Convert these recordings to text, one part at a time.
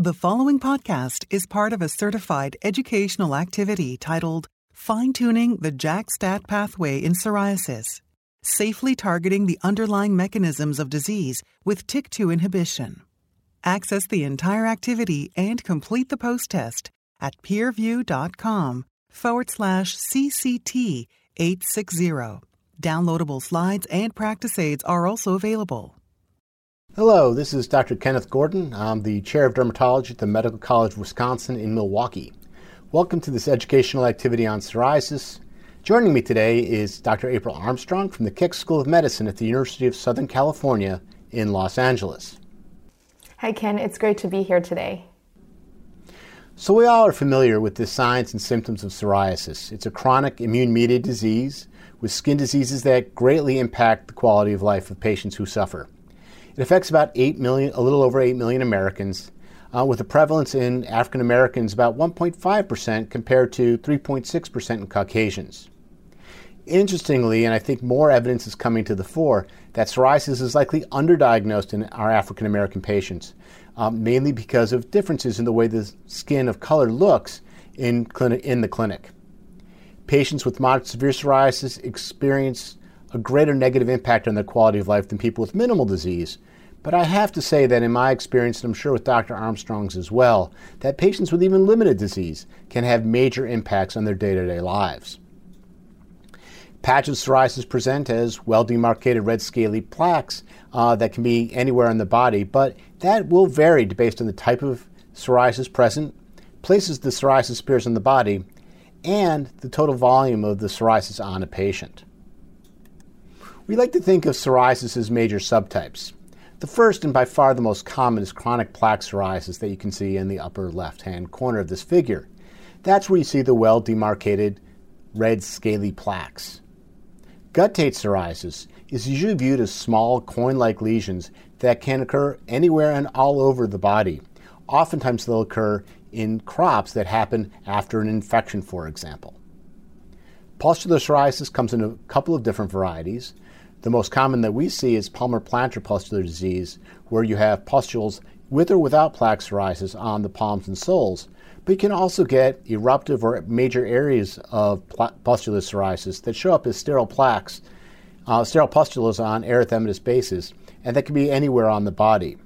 The following podcast is part of a certified educational activity titled Fine Tuning the JAK STAT Pathway in Psoriasis, safely targeting the underlying mechanisms of disease with TYK2 inhibition. Access the entire activity and complete the post test at peerview.com forward slash CCT 860. Downloadable slides and practice aids are also available. Hello, this is Dr. Kenneth Gordon. I'm the chair of dermatology at the Medical College of Wisconsin in Milwaukee. Welcome to this educational activity on psoriasis. Joining me today is Dr. April Armstrong from the Keck School of Medicine at the University of Southern California in Los Angeles. Hi, Ken. It's great to be here today. So, we all are familiar with the signs and symptoms of psoriasis. It's a chronic immune mediated disease with skin diseases that greatly impact the quality of life of patients who suffer. It affects about 8 million, a little over 8 million Americans, uh, with a prevalence in African Americans about 1.5% compared to 3.6% in Caucasians. Interestingly, and I think more evidence is coming to the fore, that psoriasis is likely underdiagnosed in our African American patients, um, mainly because of differences in the way the skin of color looks in, in the clinic. Patients with moderate to severe psoriasis experience a greater negative impact on their quality of life than people with minimal disease, but I have to say that in my experience, and I'm sure with Dr. Armstrong's as well, that patients with even limited disease can have major impacts on their day to day lives. Patches of psoriasis present as well demarcated red scaly plaques uh, that can be anywhere in the body, but that will vary based on the type of psoriasis present, places the psoriasis appears on the body, and the total volume of the psoriasis on a patient. We like to think of psoriasis as major subtypes. The first and by far the most common is chronic plaque psoriasis that you can see in the upper left hand corner of this figure. That's where you see the well demarcated red scaly plaques. Guttate psoriasis is usually viewed as small coin like lesions that can occur anywhere and all over the body. Oftentimes they'll occur in crops that happen after an infection, for example. Pustular psoriasis comes in a couple of different varieties. The most common that we see is palmar-plantar pustular disease, where you have pustules with or without plaque psoriasis on the palms and soles. But you can also get eruptive or major areas of pustular psoriasis that show up as sterile plaques, uh, sterile pustules on erythematous bases, and that can be anywhere on the body.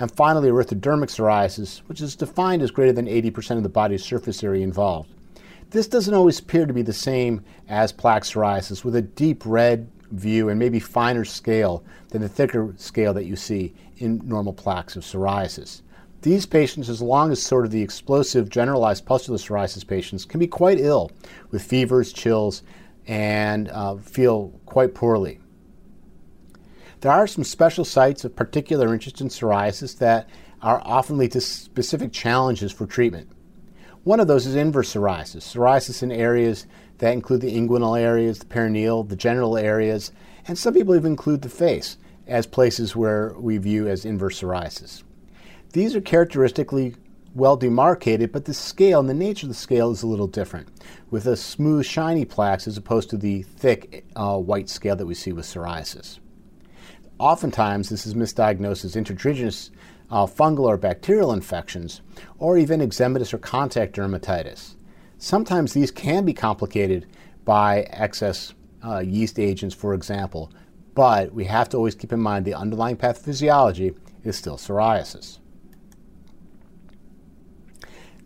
And finally, erythrodermic psoriasis, which is defined as greater than 80% of the body's surface area involved. This doesn't always appear to be the same as plaque psoriasis, with a deep red view and maybe finer scale than the thicker scale that you see in normal plaques of psoriasis. These patients, as long as sort of the explosive generalized pustular psoriasis patients, can be quite ill with fevers, chills, and uh, feel quite poorly. There are some special sites of particular interest in psoriasis that are often lead to specific challenges for treatment. One of those is inverse psoriasis, psoriasis in areas that include the inguinal areas, the perineal, the genital areas, and some people even include the face as places where we view as inverse psoriasis. These are characteristically well demarcated, but the scale and the nature of the scale is a little different, with a smooth, shiny plaques as opposed to the thick uh, white scale that we see with psoriasis. Oftentimes, this is misdiagnosed as intertriginous uh, fungal or bacterial infections, or even eczematous or contact dermatitis. Sometimes these can be complicated by excess uh, yeast agents, for example, but we have to always keep in mind the underlying pathophysiology is still psoriasis.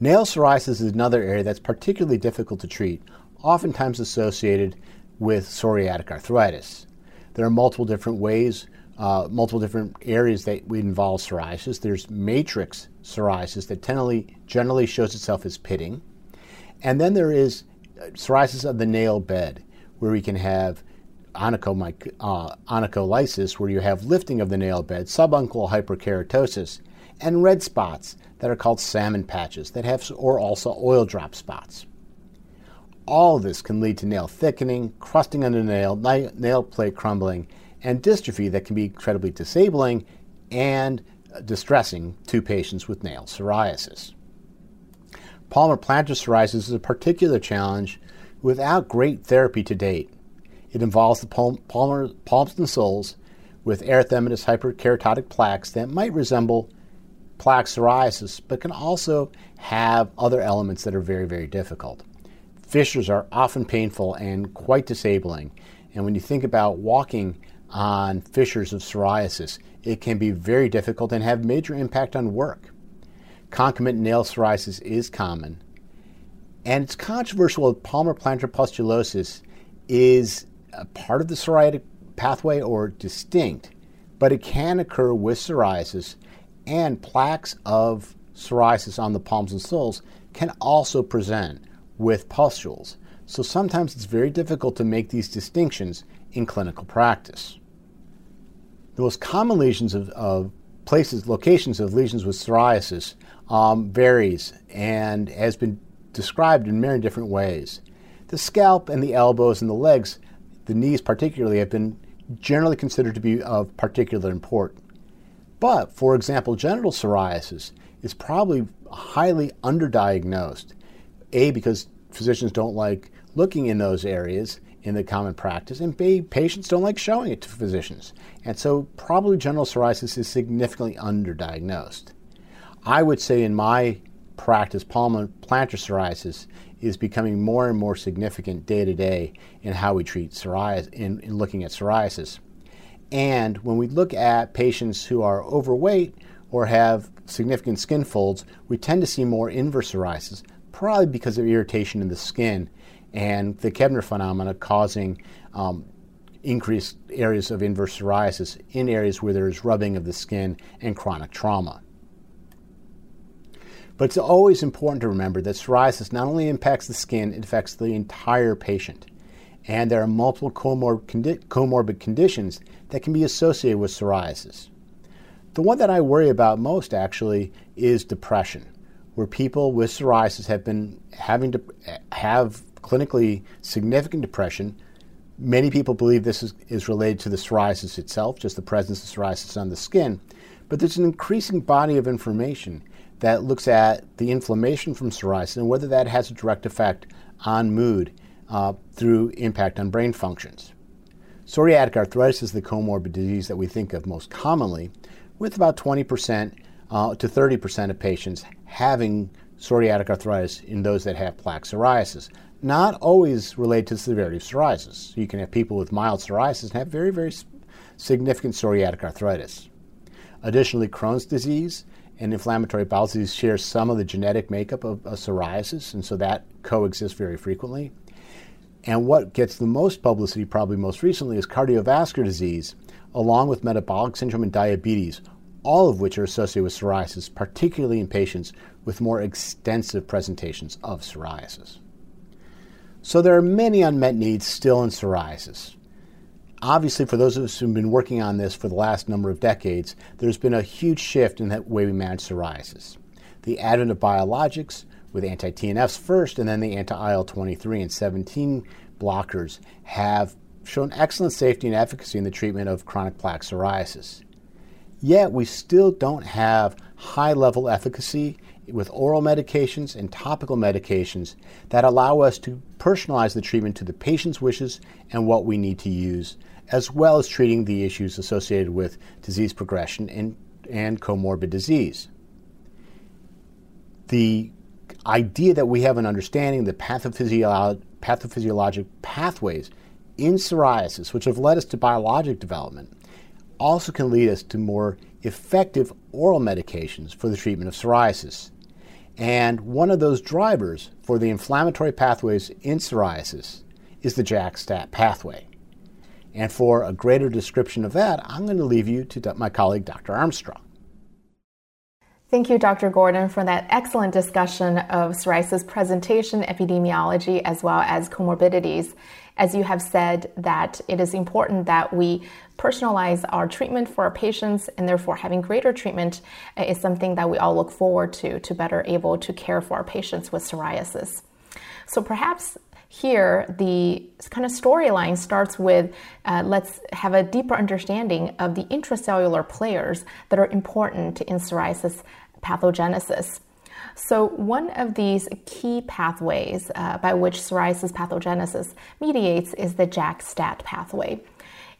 Nail psoriasis is another area that's particularly difficult to treat, oftentimes associated with psoriatic arthritis. There are multiple different ways, uh, multiple different areas that involve psoriasis. There's matrix psoriasis that generally, generally shows itself as pitting. And then there is uh, psoriasis of the nail bed, where we can have uh, onycholysis, where you have lifting of the nail bed, subungual hyperkeratosis, and red spots that are called salmon patches that have, or also oil drop spots. All of this can lead to nail thickening, crusting under the nail, nail plate crumbling, and dystrophy that can be incredibly disabling and uh, distressing to patients with nail psoriasis. Palmar-plantar psoriasis is a particular challenge without great therapy to date. It involves the palmar, palms and soles with erythematous hyperkeratotic plaques that might resemble plaque psoriasis, but can also have other elements that are very, very difficult. Fissures are often painful and quite disabling. And when you think about walking on fissures of psoriasis, it can be very difficult and have major impact on work. Concomitant nail psoriasis is common. And it's controversial if palmar-plantar pustulosis is a part of the psoriatic pathway or distinct, but it can occur with psoriasis, and plaques of psoriasis on the palms and soles can also present with pustules. So sometimes it's very difficult to make these distinctions in clinical practice. The most common lesions of, of places, locations of lesions with psoriasis um, varies and has been described in many different ways. The scalp and the elbows and the legs, the knees particularly, have been generally considered to be of particular import. But, for example, genital psoriasis is probably highly underdiagnosed. A, because physicians don't like looking in those areas in the common practice, and B, patients don't like showing it to physicians. And so, probably general psoriasis is significantly underdiagnosed. I would say in my practice, palmar plantar psoriasis is becoming more and more significant day to day in how we treat psoriasis, in, in looking at psoriasis. And when we look at patients who are overweight or have significant skin folds, we tend to see more inverse psoriasis, probably because of irritation in the skin and the Koebner phenomena causing um, increased areas of inverse psoriasis in areas where there is rubbing of the skin and chronic trauma. But it's always important to remember that psoriasis not only impacts the skin, it affects the entire patient. And there are multiple comorbid conditions that can be associated with psoriasis. The one that I worry about most actually is depression, where people with psoriasis have been having to have clinically significant depression. Many people believe this is, is related to the psoriasis itself, just the presence of psoriasis on the skin. But there's an increasing body of information that looks at the inflammation from psoriasis and whether that has a direct effect on mood uh, through impact on brain functions. Psoriatic arthritis is the comorbid disease that we think of most commonly, with about 20% uh, to 30% of patients having psoriatic arthritis in those that have plaque psoriasis. Not always related to the severity of psoriasis. You can have people with mild psoriasis and have very, very significant psoriatic arthritis. Additionally, Crohn's disease and inflammatory bowel disease share some of the genetic makeup of, of psoriasis, and so that coexists very frequently. And what gets the most publicity, probably most recently, is cardiovascular disease, along with metabolic syndrome and diabetes, all of which are associated with psoriasis, particularly in patients with more extensive presentations of psoriasis. So there are many unmet needs still in psoriasis obviously, for those of us who've been working on this for the last number of decades, there's been a huge shift in the way we manage psoriasis. The advent of biologics, with anti TNFs first, and then the anti IL 23 and 17 blockers, have shown excellent safety and efficacy in the treatment of chronic plaque psoriasis. Yet, we still don't have high level efficacy with oral medications and topical medications that allow us to personalize the treatment to the patient's wishes and what we need to use as well as treating the issues associated with disease progression and, and comorbid disease. The idea that we have an understanding of the pathophysiolo- pathophysiologic pathways in psoriasis, which have led us to biologic development, also can lead us to more effective oral medications for the treatment of psoriasis. And one of those drivers for the inflammatory pathways in psoriasis is the JAK-STAT pathway. And for a greater description of that, I'm going to leave you to my colleague, Dr. Armstrong. Thank you, Dr. Gordon, for that excellent discussion of psoriasis presentation, epidemiology, as well as comorbidities. As you have said, that it is important that we personalize our treatment for our patients, and therefore having greater treatment is something that we all look forward to to better able to care for our patients with psoriasis. So perhaps here, the kind of storyline starts with uh, let's have a deeper understanding of the intracellular players that are important in psoriasis pathogenesis. So, one of these key pathways uh, by which psoriasis pathogenesis mediates is the JAK STAT pathway.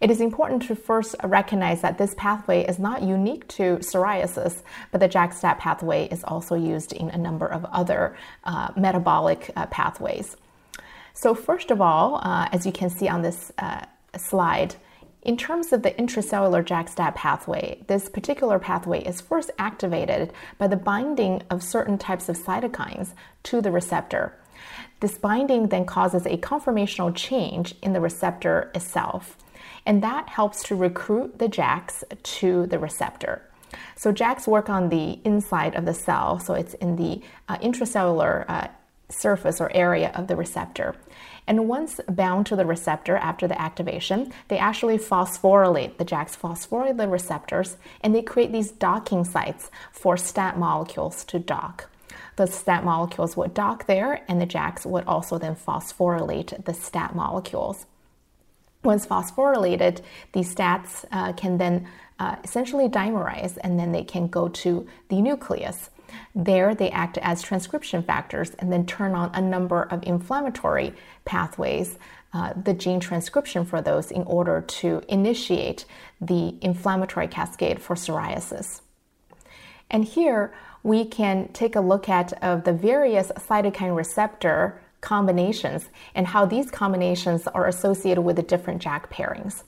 It is important to first recognize that this pathway is not unique to psoriasis, but the JAK-STAT pathway is also used in a number of other uh, metabolic uh, pathways. So, first of all, uh, as you can see on this uh, slide, in terms of the intracellular JAK-STAT pathway, this particular pathway is first activated by the binding of certain types of cytokines to the receptor. This binding then causes a conformational change in the receptor itself, and that helps to recruit the JAKs to the receptor. So JAKs work on the inside of the cell, so it's in the uh, intracellular uh, surface or area of the receptor. And once bound to the receptor after the activation, they actually phosphorylate, the JAKs phosphorylate the receptors, and they create these docking sites for STAT molecules to dock. The STAT molecules would dock there, and the JAKs would also then phosphorylate the STAT molecules. Once phosphorylated, these STATs uh, can then uh, essentially dimerize, and then they can go to the nucleus. There, they act as transcription factors and then turn on a number of inflammatory pathways, uh, the gene transcription for those, in order to initiate the inflammatory cascade for psoriasis. And here, we can take a look at of the various cytokine receptor combinations and how these combinations are associated with the different JAK pairings.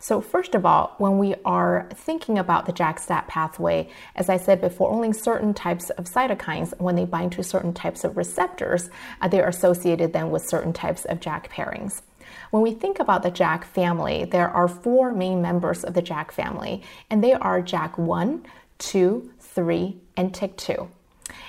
So, first of all, when we are thinking about the JAK-STAT pathway, as I said before, only certain types of cytokines, when they bind to certain types of receptors, uh, they are associated then with certain types of JAK pairings. When we think about the JAK family, there are four main members of the JAK family, and they are JAK1, 2, 3, and TYK2.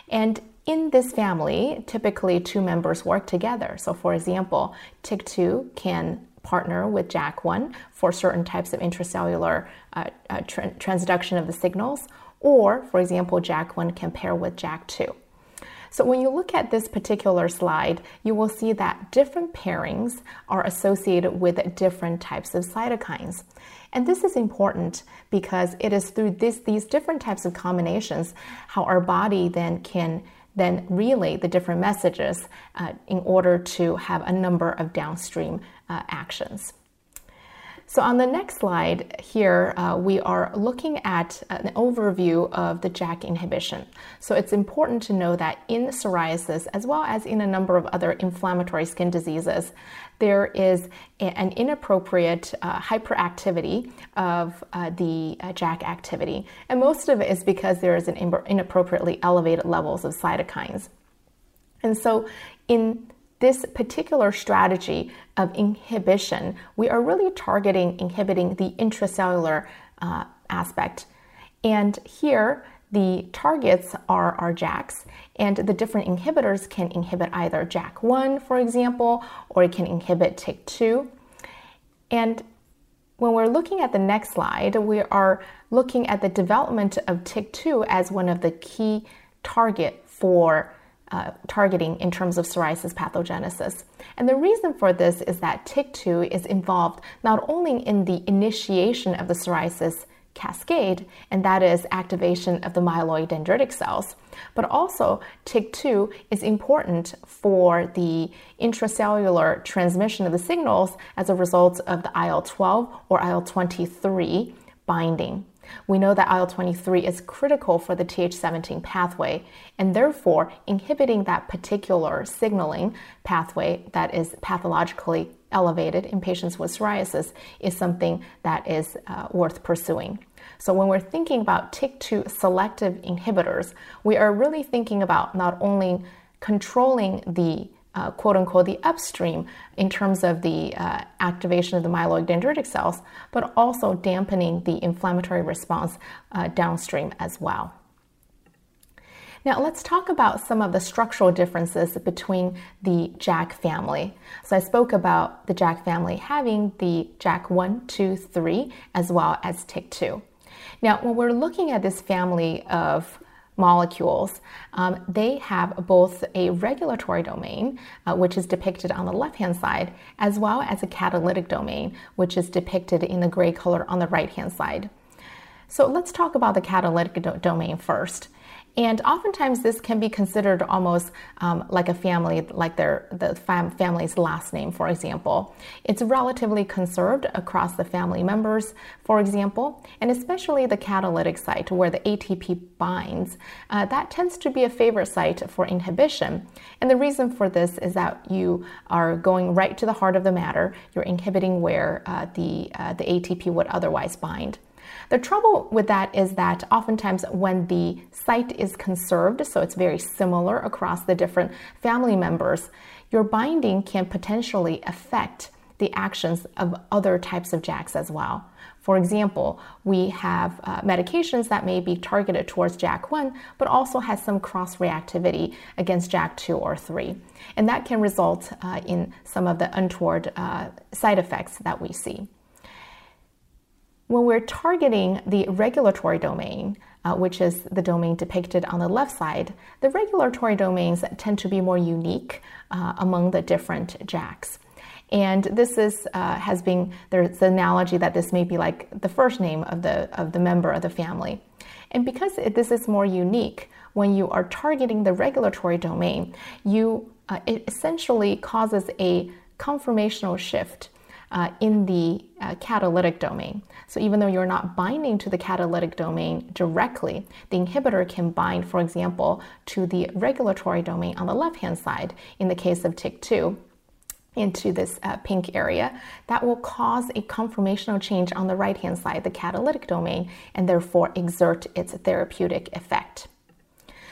And in this family, typically two members work together. So, for example, TYK2 can partner with JAK1 for certain types of intracellular uh, uh, tra- transduction of the signals, or, for example, JAK1 can pair with JAK2. So when you look at this particular slide, you will see that different pairings are associated with different types of cytokines. And this is important because it is through this, these different types of combinations how our body then can then relay the different messages uh, in order to have a number of downstream uh, actions. So on the next slide here, uh, we are looking at an overview of the JAK inhibition. So it's important to know that in psoriasis, as well as in a number of other inflammatory skin diseases, there is an inappropriate uh, hyperactivity of uh, the uh, JAK activity. And most of it is because there is an inappropriately elevated levels of cytokines. And so in this particular strategy of inhibition, we are really targeting inhibiting the intracellular uh, aspect. And here, the targets are our JAKs, and the different inhibitors can inhibit either JAK1, for example, or it can inhibit TYK2. And when we're looking at the next slide, we are looking at the development of TYK2 as one of the key target for uh, targeting in terms of psoriasis pathogenesis. And the reason for this is that TYK2 is involved not only in the initiation of the psoriasis cascade, and that is activation of the myeloid dendritic cells, but also TYK2 is important for the intracellular transmission of the signals as a result of the IL 12 or IL 23 binding. We know that IL 23 is critical for the Th17 pathway, and therefore, inhibiting that particular signaling pathway that is pathologically elevated in patients with psoriasis is something that is uh, worth pursuing. So, when we're thinking about TYK2 selective inhibitors, we are really thinking about not only controlling the uh, quote unquote the upstream in terms of the uh, activation of the myeloid dendritic cells, but also dampening the inflammatory response uh, downstream as well. Now, let's talk about some of the structural differences between the JAK family. So, I spoke about the JAK family having the JAK 1, 2, 3, as well as TYK2. Now, when we're looking at this family of molecules, um, they have both a regulatory domain, uh, which is depicted on the left hand side, as well as a catalytic domain, which is depicted in the gray color on the right hand side. So let's talk about the catalytic do- domain first. And oftentimes, this can be considered almost um, like a family, like their the fam- family's last name, for example. It's relatively conserved across the family members, for example, and especially the catalytic site where the ATP binds. Uh, that tends to be a favorite site for inhibition. And the reason for this is that you are going right to the heart of the matter. You're inhibiting where uh, the uh, the ATP would otherwise bind. The trouble with that is that oftentimes when the site is conserved, so it's very similar across the different family members, your binding can potentially affect the actions of other types of JAKs as well. For example, we have uh, medications that may be targeted towards JAK1, but also has some cross reactivity against JAK2 or 3. And that can result uh, in some of the untoward uh, side effects that we see. When we're targeting the regulatory domain, uh, which is the domain depicted on the left side, the regulatory domains tend to be more unique uh, among the different JAKs. And this is uh, has been there's the analogy that this may be like the first name of the of the member of the family. And because this is more unique, when you are targeting the regulatory domain, you uh, it essentially causes a conformational shift uh, in the uh, catalytic domain. So even though you're not binding to the catalytic domain directly, the inhibitor can bind, for example, to the regulatory domain on the left hand side in the case of TYK2 into this uh, pink area, that will cause a conformational change on the right hand side, the catalytic domain, and therefore exert its therapeutic effect.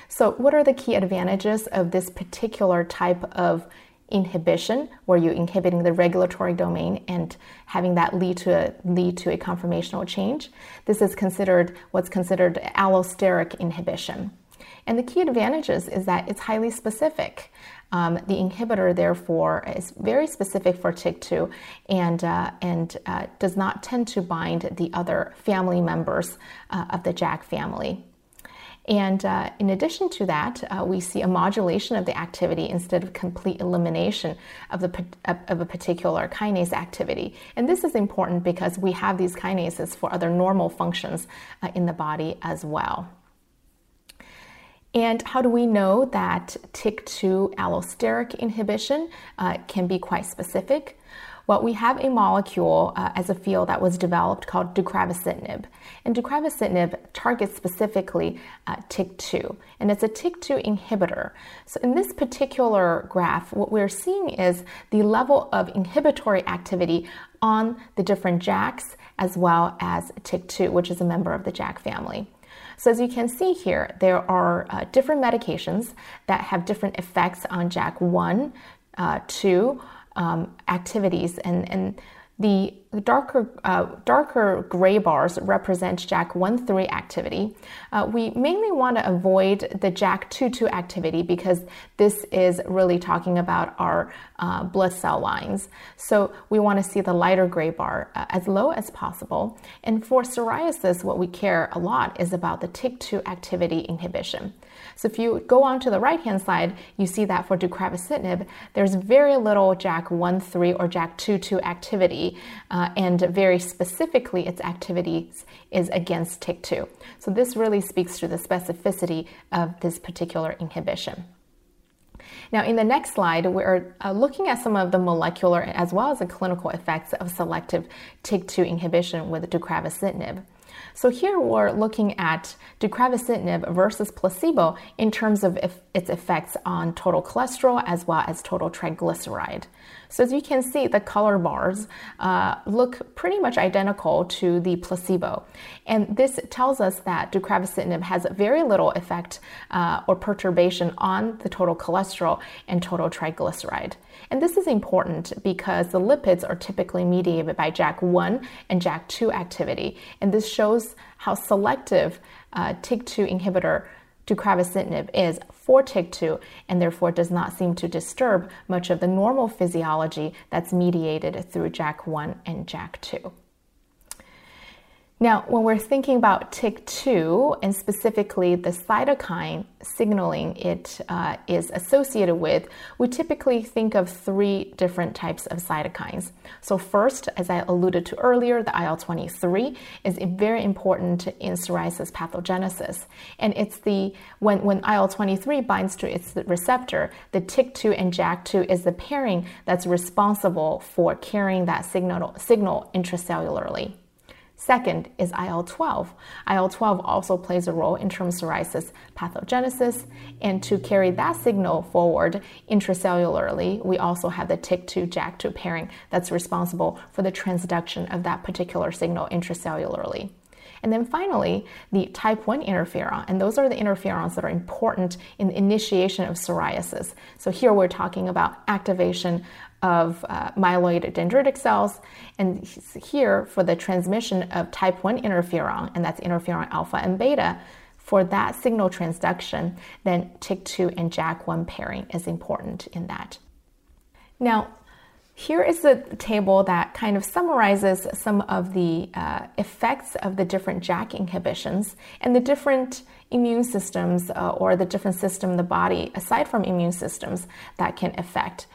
So, what are the key advantages of this particular type of inhibition, where you're inhibiting the regulatory domain and having that lead to a, lead to a conformational change. This is considered what's considered allosteric inhibition. And the key advantages is that it's highly specific. Um, the inhibitor, therefore, is very specific for TYK2 and, uh, and uh, does not tend to bind the other family members uh, of the JAK family. And uh, in addition to that, uh, we see a modulation of the activity instead of complete elimination of, the, of a particular kinase activity. And this is important because we have these kinases for other normal functions uh, in the body as well. And how do we know that TYK2 allosteric inhibition uh, can be quite specific? Well, we have a molecule uh, as a field that was developed called deucravacitinib. And deucravacitinib targets specifically uh, TYK2, and it's a TYK2 inhibitor. So in this particular graph, what we're seeing is the level of inhibitory activity on the different JAKs as well as TYK2, which is a member of the JAK family. So as you can see here, there are uh, different medications that have different effects on JAK1, uh, 2, um, activities and, and the darker, uh, darker gray bars represent JAK1-3 activity. Uh, we mainly want to avoid the JAK2-2 activity because this is really talking about our uh, blood cell lines. So we want to see the lighter gray bar uh, as low as possible. And for psoriasis, what we care a lot is about the TYK2 activity inhibition. So if you go on to the right hand side, you see that for deucravacitinib, there's very little JAK1-3 or JAK2-2 activity, uh, and very specifically, its activity is against TYK2. So this really speaks to the specificity of this particular inhibition. Now, in the next slide, we're uh, looking at some of the molecular as well as the clinical effects of selective TYK2 inhibition with deucravacitinib. So here we're looking at deucravacitinib versus placebo in terms of its effects on total cholesterol as well as total triglyceride. So as you can see, the color bars uh, look pretty much identical to the placebo. And this tells us that deucravacitinib has very little effect uh, or perturbation on the total cholesterol and total triglyceride. And this is important because the lipids are typically mediated by JAK1 and JAK2 activity. And this shows how selective uh, TYK2 inhibitor deucravacitinib is for TYK2 and therefore does not seem to disturb much of the normal physiology that's mediated through JAK1 and JAK2. Now, when we're thinking about TYK2 and specifically the cytokine signaling it uh, is associated with, we typically think of three different types of cytokines. So, first, as I alluded to earlier, the IL 23 is very important in psoriasis pathogenesis. And it's the when, when IL 23 binds to its receptor, the TYK2 and JAK2 is the pairing that's responsible for carrying that signal, signal intracellularly. Second is IL 12. IL 12 also plays a role in terms of psoriasis pathogenesis, and to carry that signal forward intracellularly, we also have the TYK2 JAK2 pairing that's responsible for the transduction of that particular signal intracellularly. And then finally, the type 1 interferon, and those are the interferons that are important in the initiation of psoriasis. So here we're talking about activation of uh, myeloid dendritic cells. And here, for the transmission of type 1 interferon, and that's interferon alpha and beta, for that signal transduction, then TYK2 and JAK1 pairing is important in that. Now, here is a table that kind of summarizes some of the uh, effects of the different JAK inhibitions and the different immune systems uh, or the different system in the body aside from immune systems that can affect.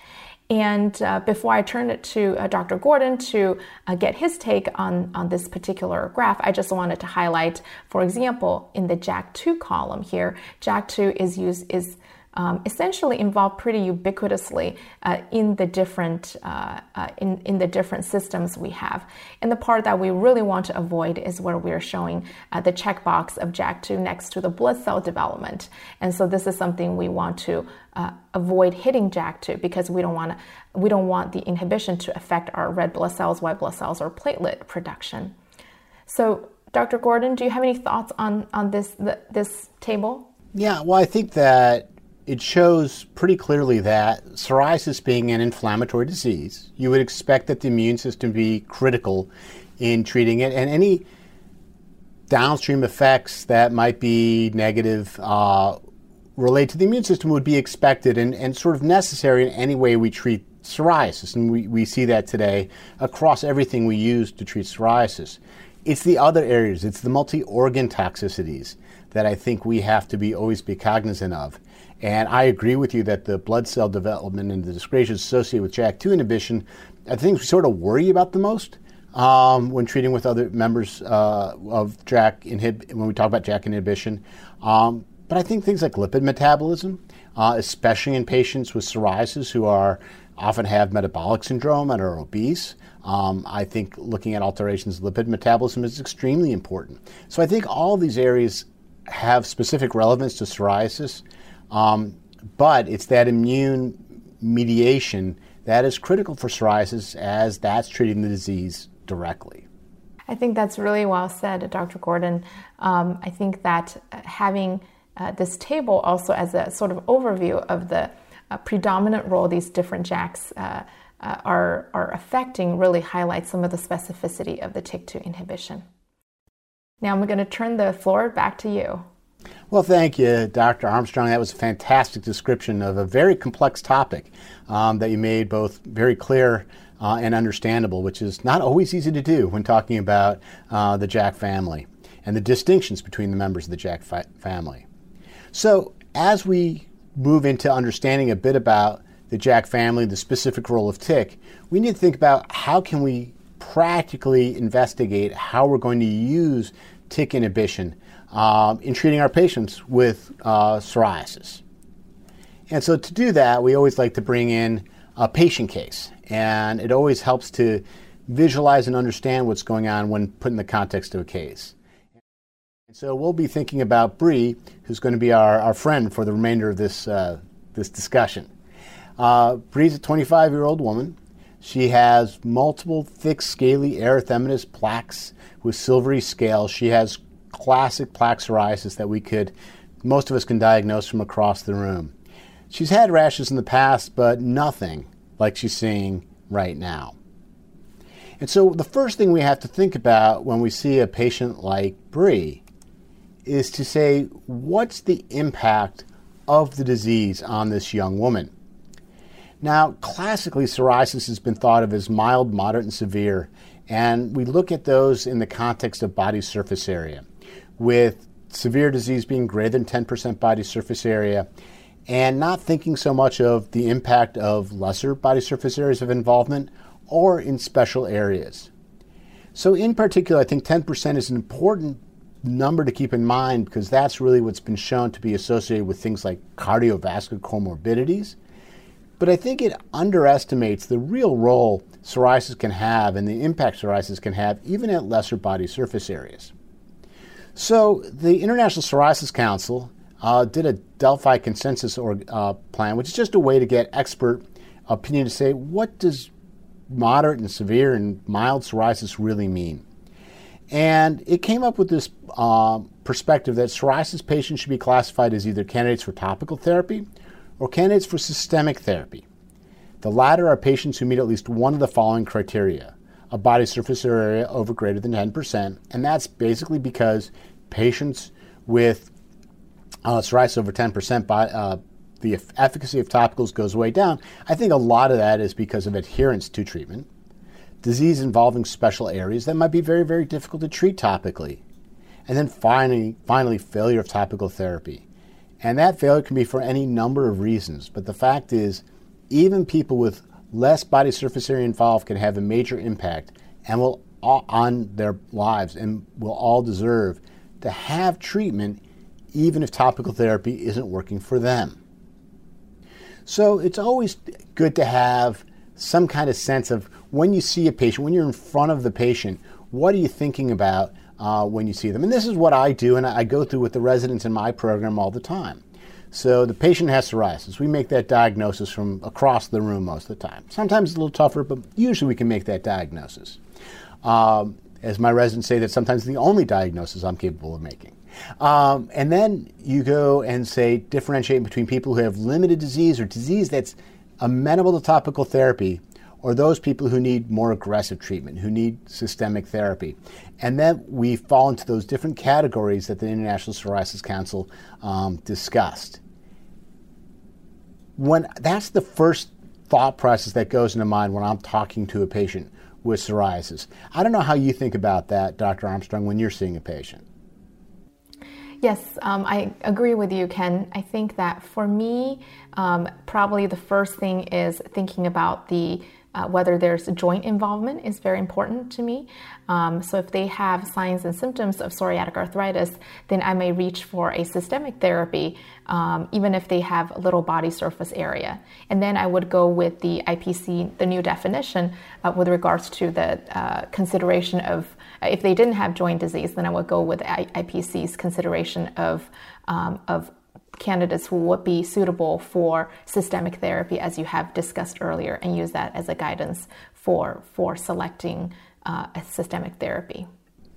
And uh, before I turn it to uh, Dr. Gordon to uh, get his take on, on this particular graph, I just wanted to highlight, for example, in the JAK2 column here, JAK2 is used is um, essentially involved pretty ubiquitously uh, in the different uh, uh, in, in the different systems we have. And the part that we really want to avoid is where we're showing uh, the checkbox of JAK2 next to the blood cell development. And so this is something we want to uh, avoid hitting JAK2 because we don't want we don't want the inhibition to affect our red blood cells, white blood cells, or platelet production. So, Dr. Gordon, do you have any thoughts on on this the, this table? Yeah, well, I think that it shows pretty clearly that psoriasis being an inflammatory disease, you would expect that the immune system be critical in treating it, and any downstream effects that might be negative uh, relate to the immune system would be expected and, and sort of necessary in any way we treat psoriasis. And we, we see that today across everything we use to treat psoriasis. It's the other areas, it's the multi organ toxicities that I think we have to be always be cognizant of. And I agree with you that the blood cell development and the dyscrasias associated with JAK2 inhibition I think we sort of worry about the most um, when treating with other members uh, of JAK inhib- when we talk about JAK inhibition. Um, but I think things like lipid metabolism, uh, especially in patients with psoriasis who are often have metabolic syndrome and are obese. Um, I think looking at alterations in lipid metabolism is extremely important. So I think all these areas have specific relevance to psoriasis. Um, but it's that immune mediation that is critical for psoriasis as that's treating the disease directly. I think that's really well said, Dr. Gordon. Um, I think that having uh, this table also as a sort of overview of the uh, predominant role these different JAKs uh, uh, are, are affecting really highlights some of the specificity of the TYK2 inhibition. Now I'm going to turn the floor back to you. Well, thank you, Dr. Armstrong. That was a fantastic description of a very complex topic um, that you made both very clear uh, and understandable, which is not always easy to do when talking about uh, the JAK family and the distinctions between the members of the JAK fi- family. So, as we move into understanding a bit about the JAK family, the specific role of TYK, we need to think about how can we practically investigate how we're going to use TYK inhibition um, in treating our patients with uh, psoriasis. And so to do that, we always like to bring in a patient case. And it always helps to visualize and understand what's going on when put in the context of a case. And so we'll be thinking about Bree, who's going to be our, our friend for the remainder of this, uh, this discussion. Uh, Bree's a 25 year old woman. She has multiple thick, scaly erythematous plaques with silvery scales. She has classic plaque psoriasis that we could, most of us can diagnose from across the room. She's had rashes in the past, but nothing like she's seeing right now. And so the first thing we have to think about when we see a patient like Bree is to say, what's the impact of the disease on this young woman? Now, classically, psoriasis has been thought of as mild, moderate, and severe, And we look at those in the context of body surface area, with severe disease being greater than 10% body surface area, and not thinking so much of the impact of lesser body surface areas of involvement or in special areas. So, in particular, I think 10% is an important number to keep in mind because that's really what's been shown to be associated with things like cardiovascular comorbidities. But I think it underestimates the real role psoriasis can have and the impact psoriasis can have even at lesser body surface areas. So, the International Psoriasis Council uh, did a Delphi consensus or, uh, plan, which is just a way to get expert opinion to say what does moderate and severe and mild psoriasis really mean. And it came up with this uh, perspective that psoriasis patients should be classified as either candidates for topical therapy or candidates for systemic therapy. The latter are patients who meet at least one of the following criteria a body surface area over greater than 10%, and that's basically because patients with uh, psoriasis over 10% by, uh, the efficacy of topicals goes way down. I think a lot of that is because of adherence to treatment disease involving special areas that might be very, very difficult to treat topically. And then finally, finally, failure of topical therapy. And that failure can be for any number of reasons. But the fact is, even people with less body surface area involved can have a major impact and will on their lives and will all deserve to have treatment even if topical therapy isn't working for them. So it's always good to have some kind of sense of when you see a patient, when you're in front of the patient, what are you thinking about uh, when you see them? And this is what I do, and I go through with the residents in my program all the time. So the patient has psoriasis. We make that diagnosis from across the room most of the time. Sometimes it's a little tougher, but usually we can make that diagnosis. Um, as my residents say, that sometimes the only diagnosis I'm capable of making. Um, and then you go and say differentiate between people who have limited disease or disease that's amenable to topical therapy or those people who need more aggressive treatment, who need systemic therapy. And then we fall into those different categories that the International Psoriasis Council um, discussed. When that's the first thought process that goes into mind when I'm talking to a patient with psoriasis. I don't know how you think about that, Dr. Armstrong, when you're seeing a patient. Yes, um, I agree with you, Ken. I think that for me, um, probably the first thing is thinking about the uh, whether there's joint involvement is very important to me. Um, so if they have signs and symptoms of psoriatic arthritis, then I may reach for a systemic therapy, um, even if they have little body surface area. And then I would go with the IPC, the new definition, uh, with regards to the uh, consideration of if they didn't have joint disease, then I would go with IPC's consideration of um, of candidates who would be suitable for systemic therapy, as you have discussed earlier, and use that as a guidance for for selecting uh, a systemic therapy.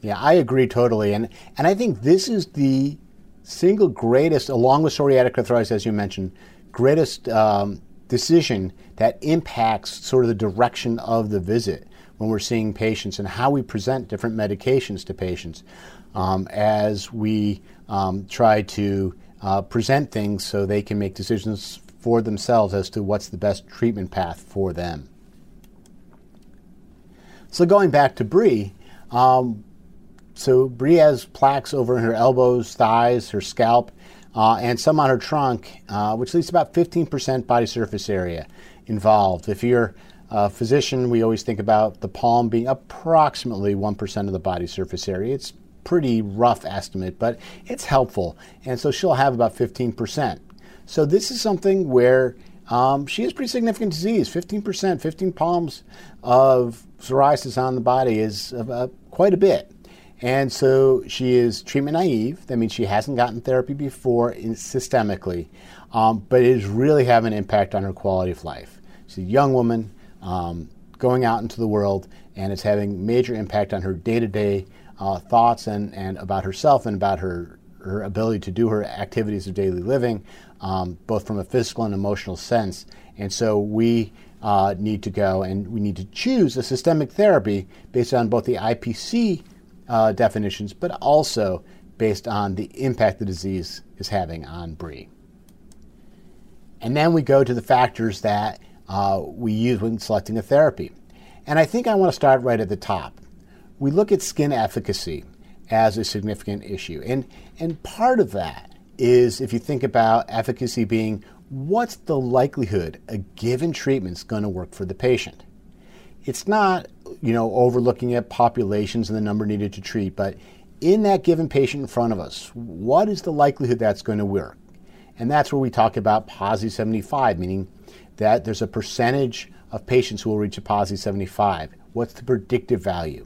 Yeah, I agree totally, and and I think this is the single greatest, along with psoriatic arthritis, as you mentioned, greatest um, decision that impacts sort of the direction of the visit when we're seeing patients and how we present different medications to patients um, as we um, try to uh, present things so they can make decisions for themselves as to what's the best treatment path for them. So going back to Bree, um, so Bree has plaques over her elbows, thighs, her scalp, uh, and some on her trunk, uh, which leaves about 15% body surface area involved. If you're a physician, we always think about the palm being approximately 1% of the body surface area. It's pretty rough estimate, but it's helpful. And so she'll have about 15%. So this is something where um, she has pretty significant disease 15%, 15 palms of psoriasis on the body is uh, quite a bit. And so she is treatment naive. That means she hasn't gotten therapy before systemically, um, but it is really having an impact on her quality of life. She's a young woman um, going out into the world, and it's having major impact on her day to day uh, thoughts and, and about herself and about her, her ability to do her activities of daily living, um, both from a physical and emotional sense. And so we uh, need to go and we need to choose a systemic therapy based on both the IPC uh, definitions, but also based on the impact the disease is having on Bree. And then we go to the factors that uh, we use when selecting a therapy. And I think I want to start right at the top we look at skin efficacy as a significant issue. And, and part of that is if you think about efficacy being what's the likelihood a given treatment is going to work for the patient. It's not, you know, overlooking at populations and the number needed to treat, but in that given patient in front of us, what is the likelihood that's going to work? And that's where we talk about PASI 75, meaning that there's a percentage of patients who will reach a PASI 75. What's the predictive value?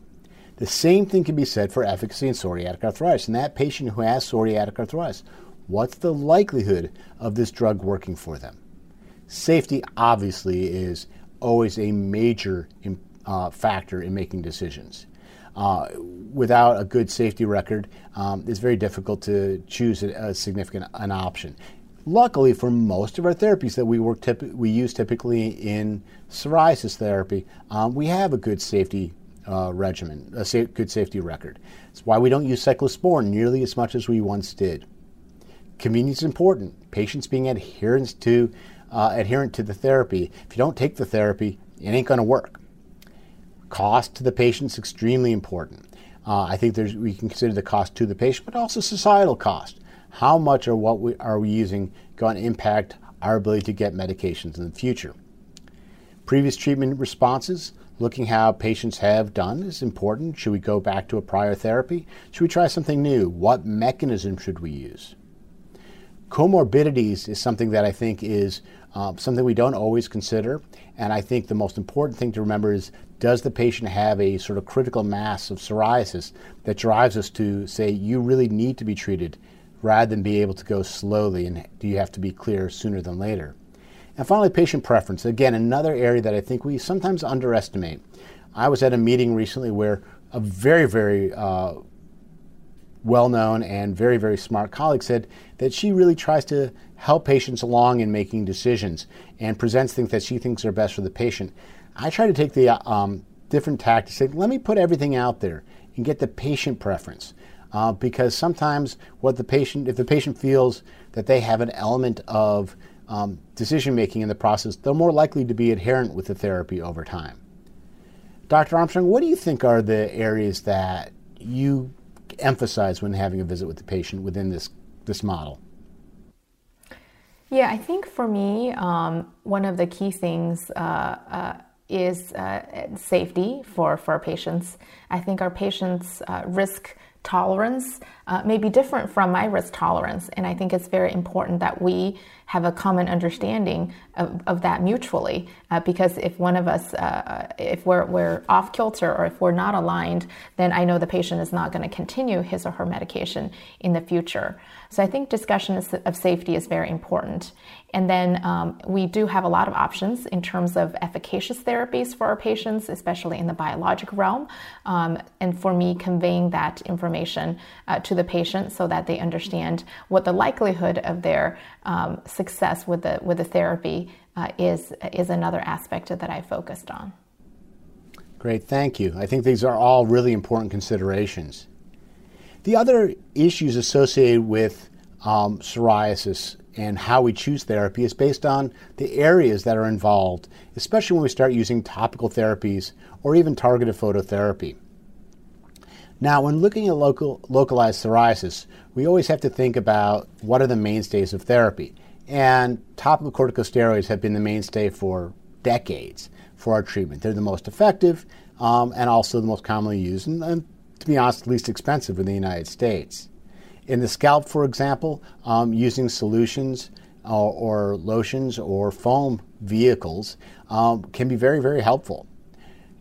The same thing can be said for efficacy in psoriatic arthritis. In that patient who has psoriatic arthritis, what's the likelihood of this drug working for them? Safety obviously is always a major uh, factor in making decisions. Uh, without a good safety record, um, it's very difficult to choose a, a, significant an option. Luckily, for most of our therapies that we work typ- we use typically in psoriasis therapy, um, we have a good safety uh, regimen, a sa- good safety record. It's why we don't use cyclosporin nearly as much as we once did. Convenience is important. Patients being adherent to uh, adherent to the therapy. If you don't take the therapy, it ain't going to work. Cost to the patient is extremely important. Uh, I think there's, we can consider the cost to the patient, but also societal cost. How much or what we, are we using going to impact our ability to get medications in the future? Previous treatment responses Looking how patients have done is important. Should we go back to a prior therapy? Should we try something new? What mechanism should we use? Comorbidities is something that I think is uh, something we don't always consider. And I think the most important thing to remember is does the patient have a sort of critical mass of psoriasis that drives us to say you really need to be treated rather than be able to go slowly and do you have to be clear sooner than later? And finally, patient preference. Again, another area that I think we sometimes underestimate. I was at a meeting recently where a very, very uh, well known and very, very smart colleague said that she really tries to help patients along in making decisions and presents things that she thinks are best for the patient. I try to take the um, different tact to say, let me put everything out there and get the patient preference. Uh, because sometimes what the patient, if the patient feels that they have an element of um, decision making in the process, they're more likely to be adherent with the therapy over time. Dr. Armstrong, what do you think are the areas that you emphasize when having a visit with the patient within this, this model? Yeah, I think for me, um, one of the key things uh, uh, is uh, safety for, for our patients. I think our patients' uh, risk tolerance uh, may be different from my risk tolerance. And I think it's very important that we have a common understanding of, of that mutually. Uh, because if one of us, uh, if we're, we're off kilter or if we're not aligned, then I know the patient is not going to continue his or her medication in the future. So I think discussion of safety is very important. And then um, we do have a lot of options in terms of efficacious therapies for our patients, especially in the biologic realm. Um, and for me, conveying that information uh, to the patient so that they understand what the likelihood of their um, success with the with the therapy uh, is is another aspect that I focused on. Great, thank you. I think these are all really important considerations. The other issues associated with um, psoriasis and how we choose therapy is based on the areas that are involved, especially when we start using topical therapies or even targeted phototherapy. Now, when looking at local, localized psoriasis, we always have to think about what are the mainstays of therapy. And topical corticosteroids have been the mainstay for decades for our treatment. They're the most effective um, and also the most commonly used, and, and to be honest, least expensive in the United States. In the scalp, for example, um, using solutions uh, or lotions or foam vehicles um, can be very, very helpful.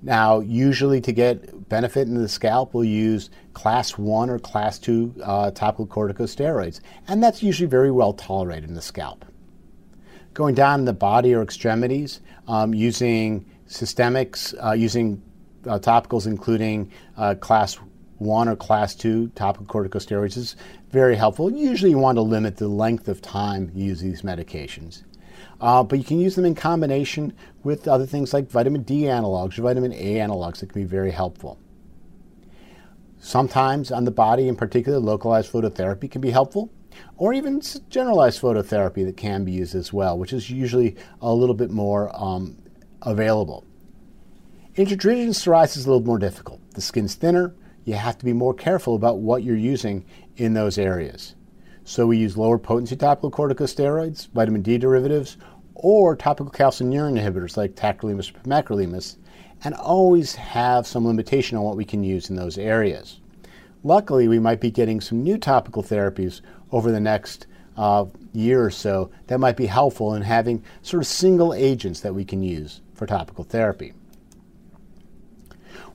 Now, usually to get benefit in the scalp, we'll use class 1 or class 2 uh, topical corticosteroids, and that's usually very well tolerated in the scalp. Going down the body or extremities, um, using systemics, uh, using uh, topicals including uh, class one or class two topical corticosteroids is very helpful. Usually, you want to limit the length of time you use these medications. Uh, but you can use them in combination with other things like vitamin D analogs or vitamin A analogs that can be very helpful. Sometimes on the body, in particular, localized phototherapy can be helpful, or even generalized phototherapy that can be used as well, which is usually a little bit more um, available. Intertriginous psoriasis is a little more difficult. The skin's thinner, you have to be more careful about what you're using in those areas. So we use lower potency topical corticosteroids, vitamin D derivatives, or topical calcineurin inhibitors like tacrolimus or pimecrolimus, and always have some limitation on what we can use in those areas. Luckily, we might be getting some new topical therapies over the next uh, year or so that might be helpful in having sort of single agents that we can use for topical therapy.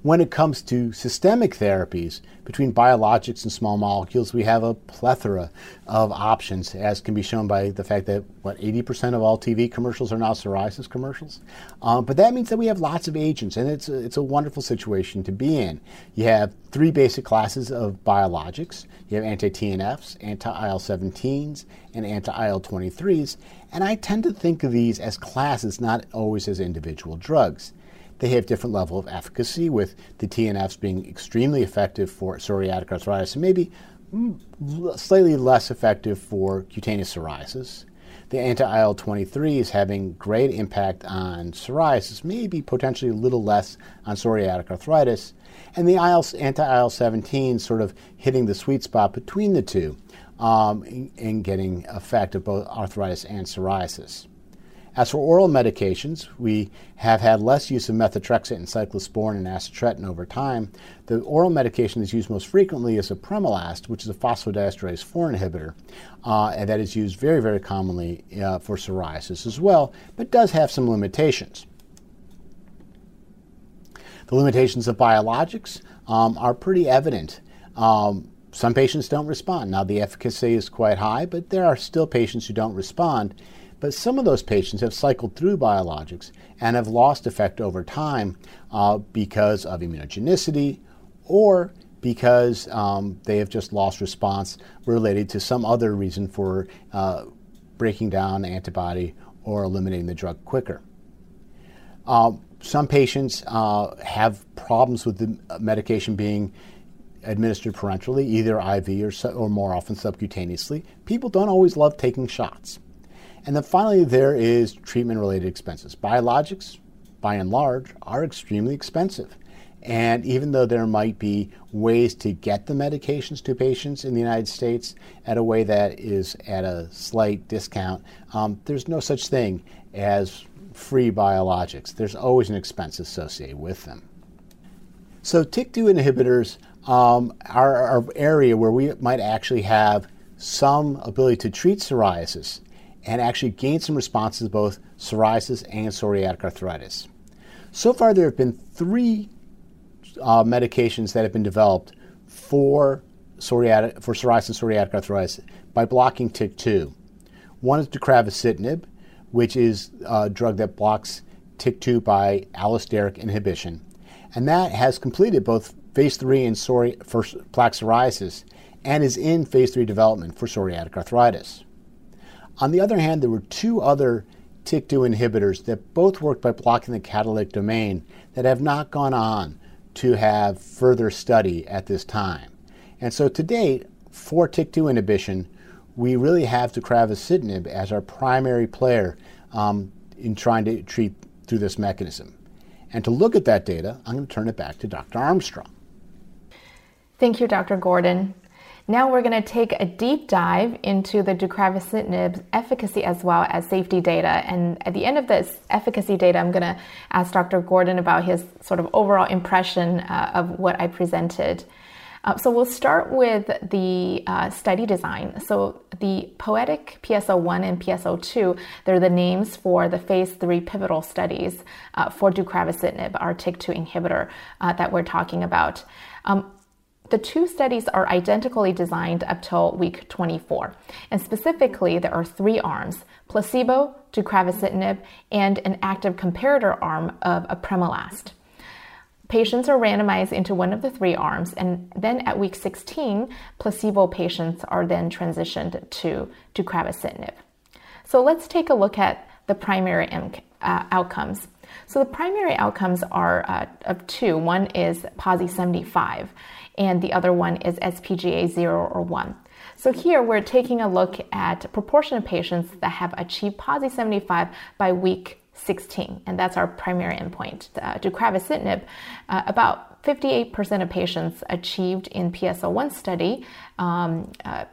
When it comes to systemic therapies, between biologics and small molecules, we have a plethora of options, as can be shown by the fact that, what, 80% of all TV commercials are now psoriasis commercials? Um, but that means that we have lots of agents, and it's a, it's a wonderful situation to be in. You have three basic classes of biologics you have anti TNFs, anti IL 17s, and anti IL 23s, and I tend to think of these as classes, not always as individual drugs. They have different level of efficacy, with the TNFs being extremely effective for psoriatic arthritis and maybe slightly less effective for cutaneous psoriasis. The anti-IL 23 is having great impact on psoriasis, maybe potentially a little less on psoriatic arthritis. And the anti-IL 17 sort of hitting the sweet spot between the two um, in getting effect of both arthritis and psoriasis. As for oral medications, we have had less use of methotrexate and cyclosporin and acitretin over time. The oral medication that's used most frequently is apremilast, which is a phosphodiesterase 4 inhibitor, uh, and that is used very, very commonly uh, for psoriasis as well, but does have some limitations. The limitations of biologics um, are pretty evident. Um, some patients don't respond. Now, the efficacy is quite high, but there are still patients who don't respond. But some of those patients have cycled through biologics and have lost effect over time uh, because of immunogenicity or because um, they have just lost response related to some other reason for uh, breaking down antibody or eliminating the drug quicker. Uh, some patients uh, have problems with the medication being administered parenterally, either IV or, or more often subcutaneously. People don't always love taking shots. And then finally, there is treatment related expenses. Biologics, by and large, are extremely expensive. And even though there might be ways to get the medications to patients in the United States at a way that is at a slight discount, um, there's no such thing as free biologics. There's always an expense associated with them. So, TYK2 inhibitors um, are an area where we might actually have some ability to treat psoriasis and actually gained some responses to both psoriasis and psoriatic arthritis. So far, there have been three uh, medications that have been developed for psoriatic, for psoriasis and psoriatic arthritis by blocking TYK2. One is deucravacitinib, which is a drug that blocks TYK2 by allosteric inhibition, and that has completed both phase three in psori- for plaque psoriasis and is in phase three development for psoriatic arthritis. On the other hand, there were two other TYK2 inhibitors that both worked by blocking the catalytic domain that have not gone on to have further study at this time. And so to date, for TYK2 inhibition, we really have deucravacitinib as our primary player um, in trying to treat through this mechanism. And to look at that data, I'm going to turn it back to Dr. Armstrong. Thank you, Dr. Gordon. Now we're going to take a deep dive into the deucravacitinib efficacy as well as safety data. And at the end of this efficacy data, I'm going to ask Dr. Gordon about his sort of overall impression uh, of what I presented. Uh, so we'll start with the uh, study design. So the POETYK PSO1 and PSO2, they're the names for the phase three pivotal studies uh, for deucravacitinib, our TYK2 inhibitor uh, that we're talking about. Um, the two studies are identically designed up till week 24. And specifically, there are three arms placebo, deucravacitinib, and an active comparator arm of apremilast. Patients are randomized into one of the three arms, and then at week 16, placebo patients are then transitioned to deucravacitinib. So let's take a look at the primary uh, outcomes. So the primary outcomes are uh, of two. One is PASI 75 and the other one is SPGA 0 or 1. So here we're taking a look at proportion of patients that have achieved PASI 75 by week 16, and that's our primary endpoint. Uh, deucravacitinib, uh, about 58% of patients achieved in PSO1 study um, uh,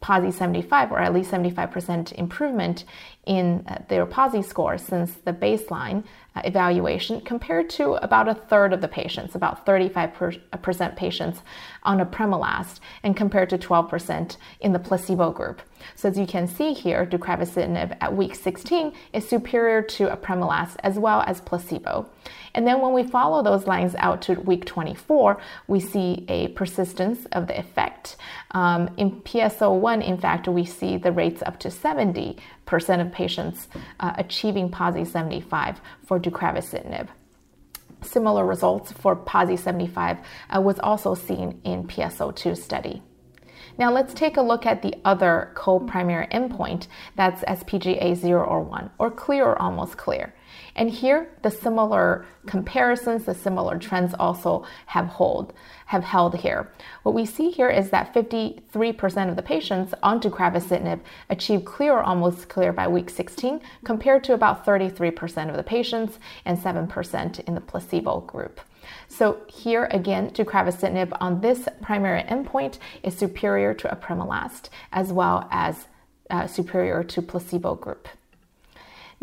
PASI 75 or at least 75% improvement in uh, their PASI score since the baseline Uh, evaluation compared to about a third of the patients, about 35% uh, patients on a apremilast, and compared to 12% in the placebo group. So as you can see here, deucravacitinib at week 16 is superior to apremilast as well as placebo. And then when we follow those lines out to week 24, we see a persistence of the effect. Um, in PSO1, in fact, we see the rates up to 70% of patients uh, achieving PASI 75 for deucravacitinib. Similar results for PASI 75 uh, was also seen in PSO2 study. Now let's take a look at the other co-primary endpoint that's SPGA 0 or 1, or clear or almost clear. And here, the similar comparisons, the similar trends also have hold, have held here. What we see here is that 53% of the patients on deucravacitinib achieve clear or almost clear by week 16, compared to about 33% of the patients and 7% in the placebo group. So here again, deucravacitinib on this primary endpoint is superior to apremilast as well as uh, superior to placebo group.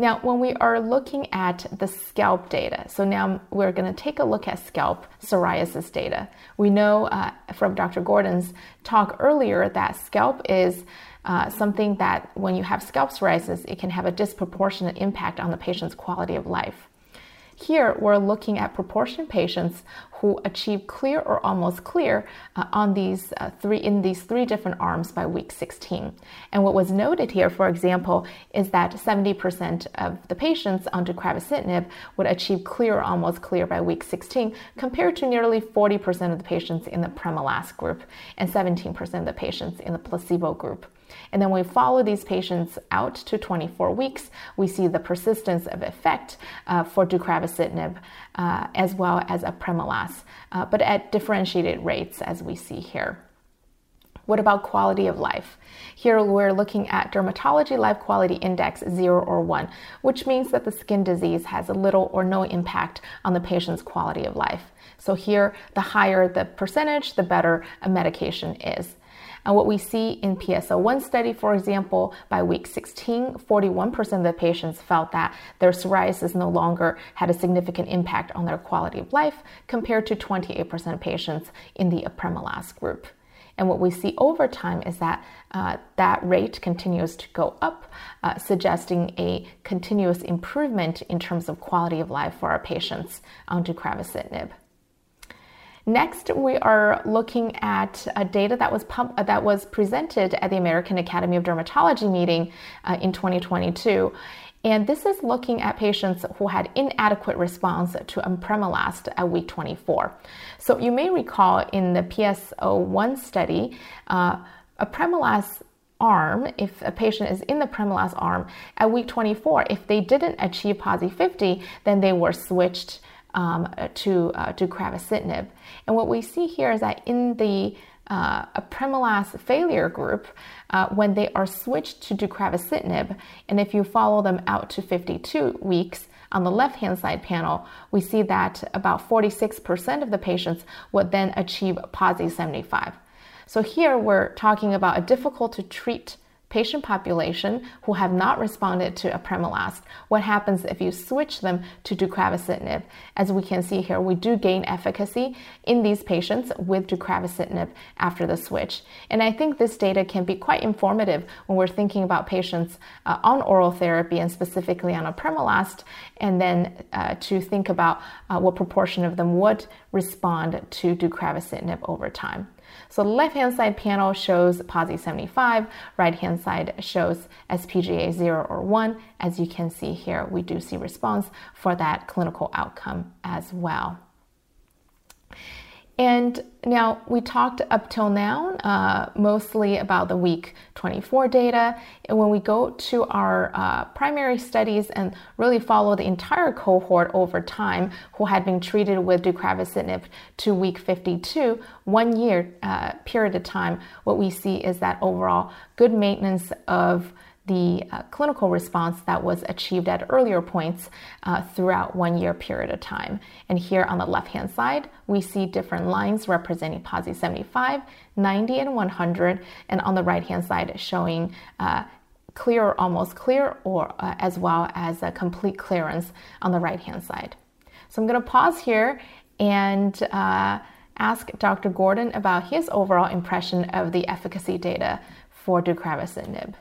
Now, when we are looking at the scalp data, so now we're going to take a look at scalp psoriasis data. We know uh, from Dr. Gordon's talk earlier that scalp is uh, something that when you have scalp psoriasis, it can have a disproportionate impact on the patient's quality of life. Here, we're looking at proportion patients who achieve clear or almost clear uh, on these uh, three in these three different arms by week 16. And what was noted here, for example, is that 70% of the patients on deucravacitinib would achieve clear or almost clear by week 16, compared to nearly 40% of the patients in the apremilast group and 17% of the patients in the placebo group. And then we follow these patients out to 24 weeks. We see the persistence of effect uh, for deucravacitinib uh, as well as apremilast, uh, but at differentiated rates as we see here. What about quality of life? Here we're looking at Dermatology Life Quality Index 0 or 1, which means that the skin disease has a little or no impact on the patient's quality of life. So here, the higher the percentage, the better a medication is. And what we see in PSO1 study, for example, by week 16, 41% of the patients felt that their psoriasis no longer had a significant impact on their quality of life, compared to 28% of patients in the apremilast group. And what we see over time is that uh, that rate continues to go up, uh, suggesting a continuous improvement in terms of quality of life for our patients on deucravacitinib. Next, we are looking at a data that was pub- uh, that was presented at the American Academy of Dermatology meeting uh, in 2022. And this is looking at patients who had inadequate response to apremilast at week 24. So you may recall in the PSO1 study, uh, apremilast arm, if a patient is in the apremilast arm at week 24, if they didn't achieve PASI 50, then they were switched um, to uh, to deucravacitinib. And what we see here is that in the uh, apremilast failure group, uh, when they are switched to deucravacitinib, and if you follow them out to 52 weeks, on the left hand side panel, we see that about 46% of the patients would then achieve PASI 75. So here we're talking about a difficult to treat patient population who have not responded to apremilast, what happens if you switch them to deucravacitinib? As we can see here, we do gain efficacy in these patients with deucravacitinib after the switch. And I think this data can be quite informative when we're thinking about patients uh, on oral therapy and specifically on apremilast, and then uh, to think about uh, what proportion of them would respond to deucravacitinib over time. So the left hand side panel shows PASI 75, right hand side shows SPGA 0 or 1. As you can see here, we do see response for that clinical outcome as well. And now we talked up till now uh, mostly about the week 24 data. And when we go to our uh, primary studies and really follow the entire cohort over time who had been treated with deucravacitinib to week 52, one year uh, period of time, what we see is that overall good maintenance of the uh, clinical response that was achieved at earlier points uh, throughout one year period of time. And here on the left hand side, we see different lines representing PASI 75, 90, and 100, and on the right hand side showing uh, clear or almost clear, or uh, as well as a complete clearance on the right hand side. So I'm going to pause here and uh, ask Dr. Gordon about his overall impression of the efficacy data for deucravacitinib.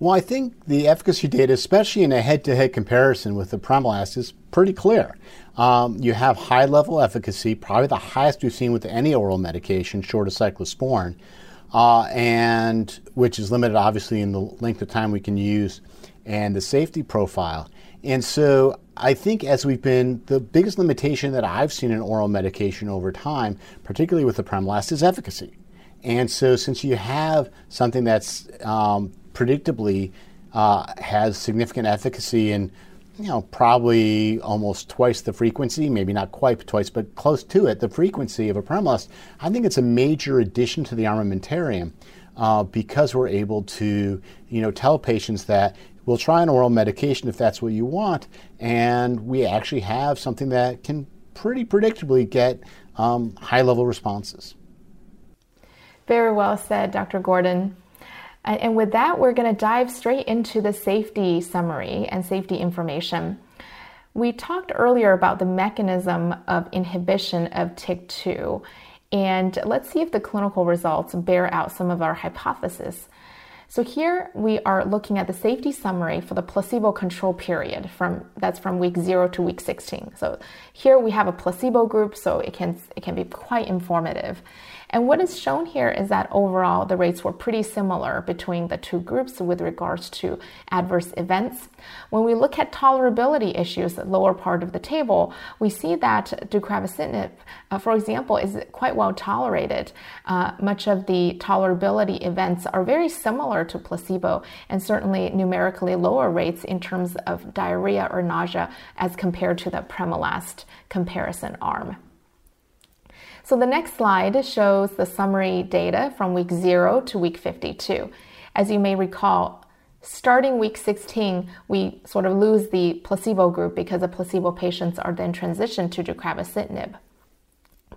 Well, I think the efficacy data, especially in a head-to-head comparison with the apremilast, is pretty clear. Um, you have high-level efficacy, probably the highest we've seen with any oral medication, short of cyclosporin, uh, and which is limited, obviously, in the length of time we can use and the safety profile. And so I think as we've been, the biggest limitation that I've seen in oral medication over time, particularly with the apremilast, is efficacy. And so since you have something that's um, predictably uh, has significant efficacy and you know probably almost twice the frequency, maybe not quite twice, but close to it, the frequency of a apremilast, I think it's a major addition to the armamentarium. Uh, because we're able to, you know, tell patients that we'll try an oral medication if that's what you want, and we actually have something that can pretty predictably get um, high level responses. Very well said, Dr. Gordon. And with that, we're going to dive straight into the safety summary and safety information. We talked earlier about the mechanism of inhibition of TYK2, and let's see if the clinical results bear out some of our hypotheses. So here we are looking at the safety summary for the placebo control period from that's from week 0 to week 16. So here we have a placebo group so it can it can be quite informative. And what is shown here is that overall the rates were pretty similar between the two groups with regards to adverse events. When we look at tolerability issues, the lower part of the table, we see that deucravacitinib, uh, for example, is quite well tolerated. Uh, much of the tolerability events are very similar to placebo and certainly numerically lower rates in terms of diarrhea or nausea as compared to the apremilast comparison arm. So the next slide shows the summary data from week 0 to week 52. As you may recall, starting week 16, we sort of lose the placebo group because the placebo patients are then transitioned to deucravacitinib.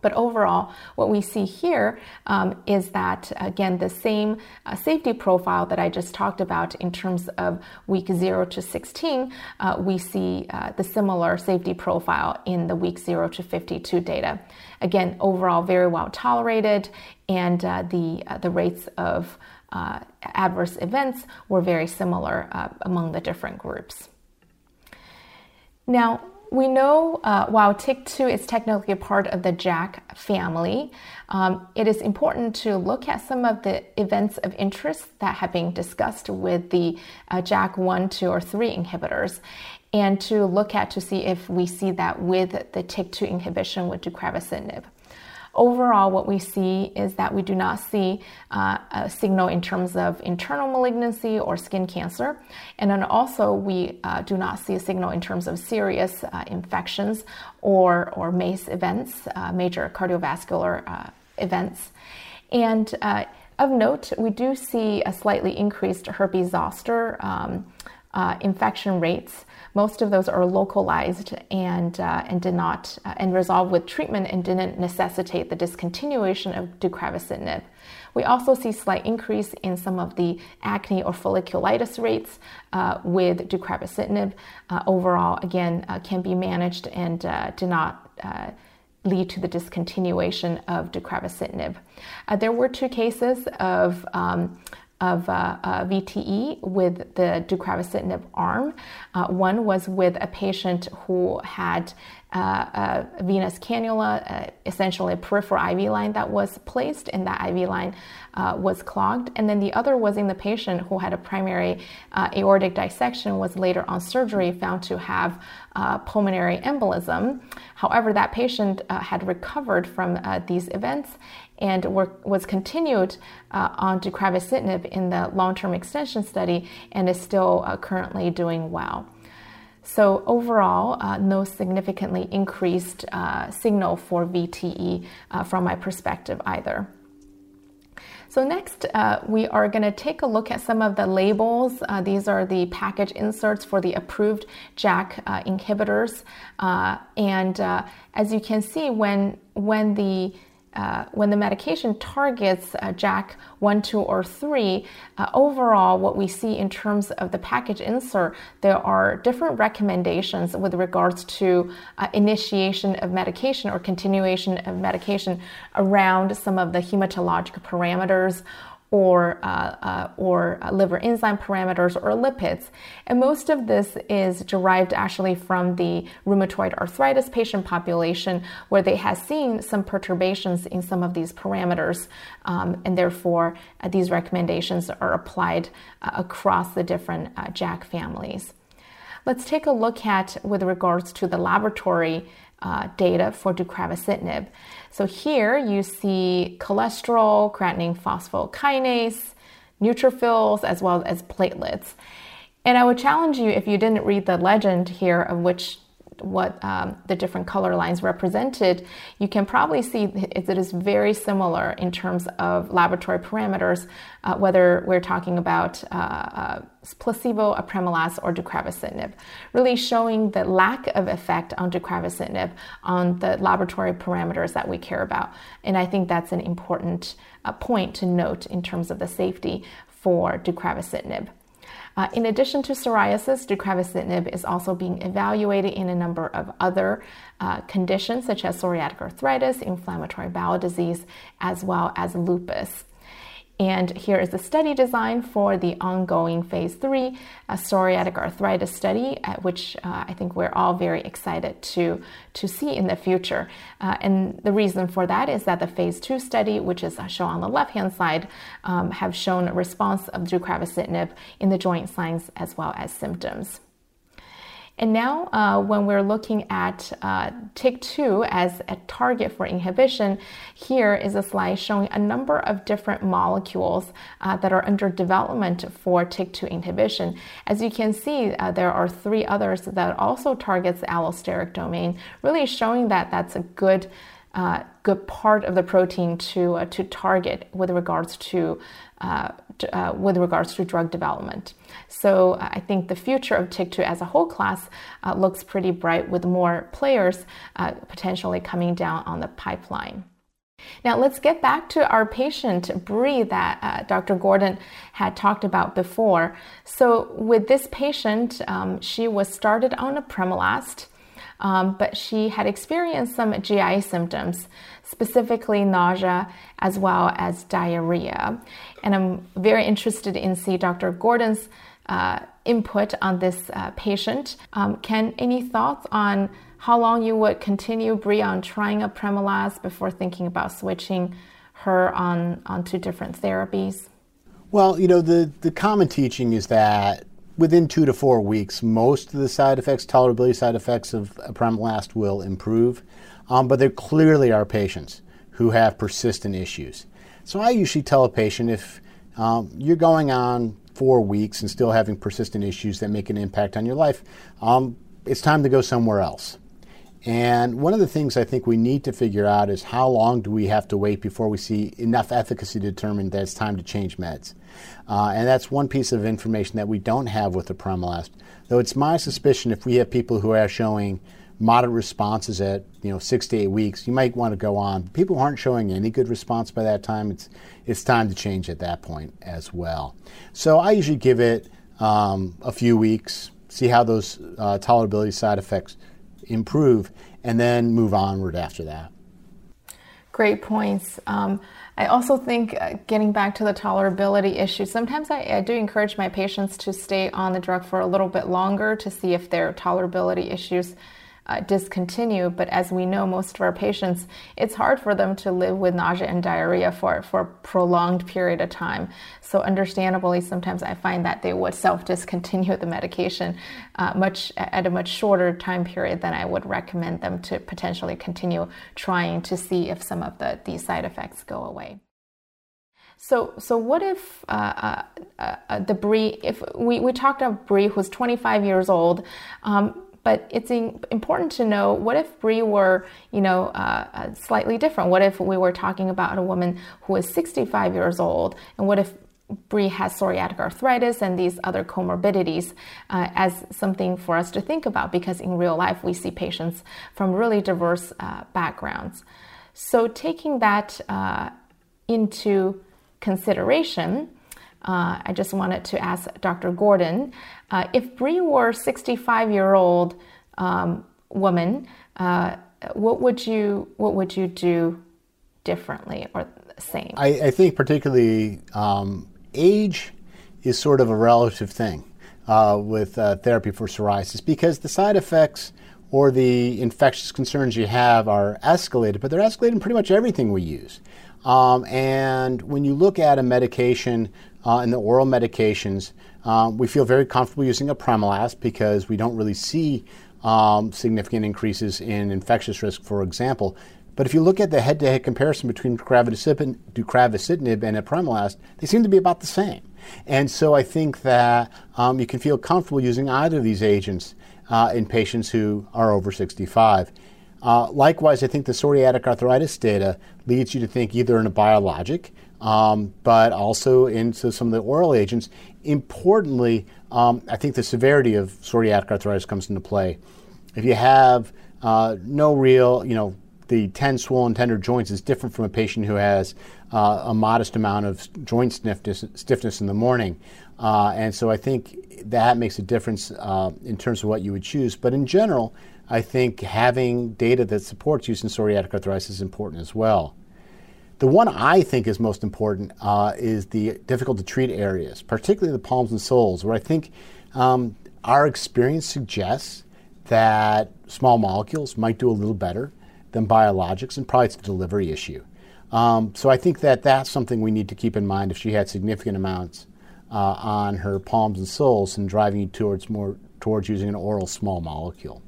But overall, what we see here um, is that, again, the same uh, safety profile that I just talked about in terms of week 0 to 16, uh, we see uh, the similar safety profile in the week 0 to 52 data. Again, overall, very well tolerated, and uh, the, uh, the rates of uh, adverse events were very similar among the different groups. Now, we know uh, while TYK2 is technically a part of the JAK family, um, it is important to look at some of the events of interest that have been discussed with the uh, JAK 1, 2, or 3 inhibitors and to look at to see if we see that with the TYK2 inhibition with deucravacitinib. Overall, what we see is that we do not see uh, a signal in terms of internal malignancy or skin cancer. And then also, we uh, do not see a signal in terms of serious uh, infections or, or MACE events, uh, major cardiovascular uh, events. And uh, of note, we do see a slightly increased herpes zoster um, infection rates. Most of those are localized and, uh, and did not uh, and resolved with treatment and didn't necessitate the discontinuation of deucravacitinib. We also see slight increase in some of the acne or folliculitis rates uh, with deucravacitinib. Uh, overall, again, uh, can be managed and uh, do not lead to the discontinuation of deucravacitinib. Uh, there were two cases of um, of uh, uh, VTE with the deucravacitinib arm. Uh, one was with a patient who had uh, a venous cannula, uh, essentially a peripheral IV line that was placed, and that IV line uh, was clogged. And then the other was in the patient who had a primary aortic dissection, was later on surgery found to have pulmonary embolism. However, that patient had recovered from these events and was continued uh, on deucravacitinib in the long-term extension study and is still uh, currently doing well. So overall, uh, no significantly increased uh, signal for VTE uh, from my perspective either. So next, uh, we are going to take a look at some of the labels. Uh, these are the package inserts for the approved JAK uh, inhibitors. Uh, and as you can see, when, when the uh, when the medication targets uh, 1, 2, or 3, uh, overall, what we see in terms of the package insert, there are different recommendations with regards to uh, initiation of medication or continuation of medication around some of the hematologic parameters or, uh, uh, or liver enzyme parameters or lipids. And most of this is derived actually from the rheumatoid arthritis patient population where they have seen some perturbations in some of these parameters. Um, and therefore, uh, these recommendations are applied uh, across the different uh, JAK families. Let's take a look at with regards to the laboratory uh, data for deucravacitinib. So here you see cholesterol, creatinine phosphokinase, neutrophils, as well as platelets. And I would challenge you if you didn't read the legend here of which what um, the different color lines represented, you can probably see it is very similar in terms of laboratory parameters, uh, whether we're talking about uh, uh, placebo, apremilast, or deucravacitinib, really showing the lack of effect on deucravacitinib on the laboratory parameters that we care about. And I think that's an important uh, point to note in terms of the safety for deucravacitinib. Uh, in addition to psoriasis, deucravacitinib is also being evaluated in a number of other uh, conditions such as psoriatic arthritis, inflammatory bowel disease, as well as lupus. And here is the study design for the ongoing phase three uh, psoriatic arthritis study, which uh, I think we're all very excited to, to see in the future. Uh, and the reason for that is that the phase two study, which is shown on the left hand side, um, have shown response of deucravacitinib in the joint signs as well as symptoms. And now, uh, when we're looking at uh, TYK2 as a target for inhibition, here is a slide showing a number of different molecules uh, that are under development for TYK2 inhibition. As you can see, uh, there are three others that also targets the allosteric domain, really showing that that's a good uh, good part of the protein to uh, to target with regards to, to with regards to drug development. So uh, I think the future of TYK2 as a whole class uh, looks pretty bright with more players potentially coming down on the pipeline. Now let's get back to our patient Bree that Dr. Gordon had talked about before. So with this patient, um, she was started on apremilast um, but she had experienced some GI symptoms, specifically nausea as well as diarrhea. And I'm very interested in see Dr. Gordon's uh, input on this uh, patient. Um, can any thoughts on how long you would continue Bree on trying apremilast before thinking about switching her on onto different therapies? Well, you know, the, the common teaching is that within two to four weeks, most of the side effects, tolerability side effects of apremilast will improve. Um, but there clearly are patients who have persistent issues. So I usually tell a patient if um, you're going on four weeks and still having persistent issues that make an impact on your life, um, it's time to go somewhere else. And one of the things I think we need to figure out is how long do we have to wait before we see enough efficacy to determine that it's time to change meds. Uh, and that's one piece of information that we don't have with the apremilast. Though it's my suspicion if we have people who are showing moderate responses at you know six to eight weeks, you might want to go on. People who aren't showing any good response by that time, it's it's time to change at that point as well. So I usually give it um, a few weeks, see how those uh, tolerability side effects improve, and then move onward after that. Great points. Um, I also think uh, getting back to the tolerability issue, sometimes I, I, do encourage my patients to stay on the drug for a little bit longer to see if their tolerability issues uh, discontinue. But as we know, most of our patients, it's hard for them to live with nausea and diarrhea for, for a prolonged period of time. So, understandably, sometimes I find that they would self discontinue the medication uh, much at a much shorter time period than I would recommend them to potentially continue trying to see if some of the, these side effects go away. So, so what if uh, uh, uh, the Bree? If we, we talked about Bree, who's 25 years old, um, but it's important to know what if Bree were, you know, uh, uh, slightly different? What if we were talking about a woman who is 65 years old, and what if Bree has psoriatic arthritis and these other comorbidities uh, as something for us to think about because in real life we see patients from really diverse uh, backgrounds. So, taking that uh, into consideration, uh, I just wanted to ask Dr. Gordon uh, if Bree were a 65 year old um, woman, uh, what would you what would you do differently or same? I, I think particularly um, age is sort of a relative thing uh, with uh, therapy for psoriasis because the side effects or the infectious concerns you have are escalated, but they're escalated in pretty much everything we use. Um, and when you look at a medication uh, in the oral medications, um, we feel very comfortable using a apremilast because we don't really see um, significant increases in infectious risk, for example. But if you look at the head-to-head comparison between deucravacitinib and a apremilast, they seem to be about the same. And so I think that um, you can feel comfortable using either of these agents uh, in patients who are over 65. Uh, likewise, I think the psoriatic arthritis data leads you to think either in a biologic, um, but also into some of the oral agents. Importantly, um, I think the severity of psoriatic arthritis comes into play. If you have uh, no real, you know, the 10 swollen tender joints is different from a patient who has uh, a modest amount of joint stiffness, stiffness in the morning. Uh, and so I think that makes a difference uh, in terms of what you would choose. But in general, I think having data that supports use in psoriatic arthritis is important as well. The one I think is most important uh, is the difficult to treat areas, particularly the palms and soles, where I think um, our experience suggests that small molecules might do a little better than biologics, and probably it's a delivery issue. Um, so I think that that's something we need to keep in mind if she had significant amounts uh, on her palms and soles and driving you towards more towards using an oral small molecule.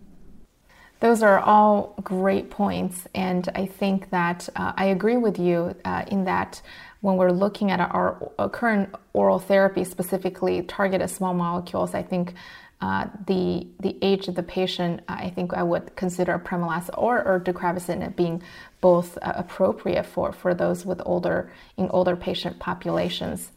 Those are all great points, and I think that uh, I agree with you uh, in that when we're looking at our, our current oral therapy, specifically targeted small molecules, I think uh, the the age of the patient, I think I would consider apremilast or, or deucravacitinib being both uh, appropriate for, for those with older in older patient populations.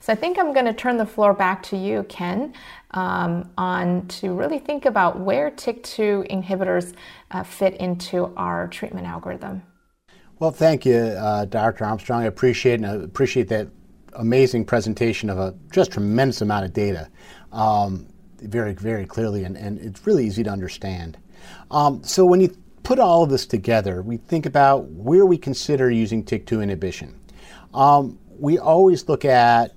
So I think I'm going to turn the floor back to you, Ken, um, on to really think about where TYK2 inhibitors uh, fit into our treatment algorithm. Well, thank you, uh, Dr. Armstrong. I appreciate and I appreciate that amazing presentation of a just tremendous amount of data. Um, very, very clearly, and, and it's really easy to understand. Um, so when you put all of this together, we think about where we consider using TYK2 inhibition. Um, we always look at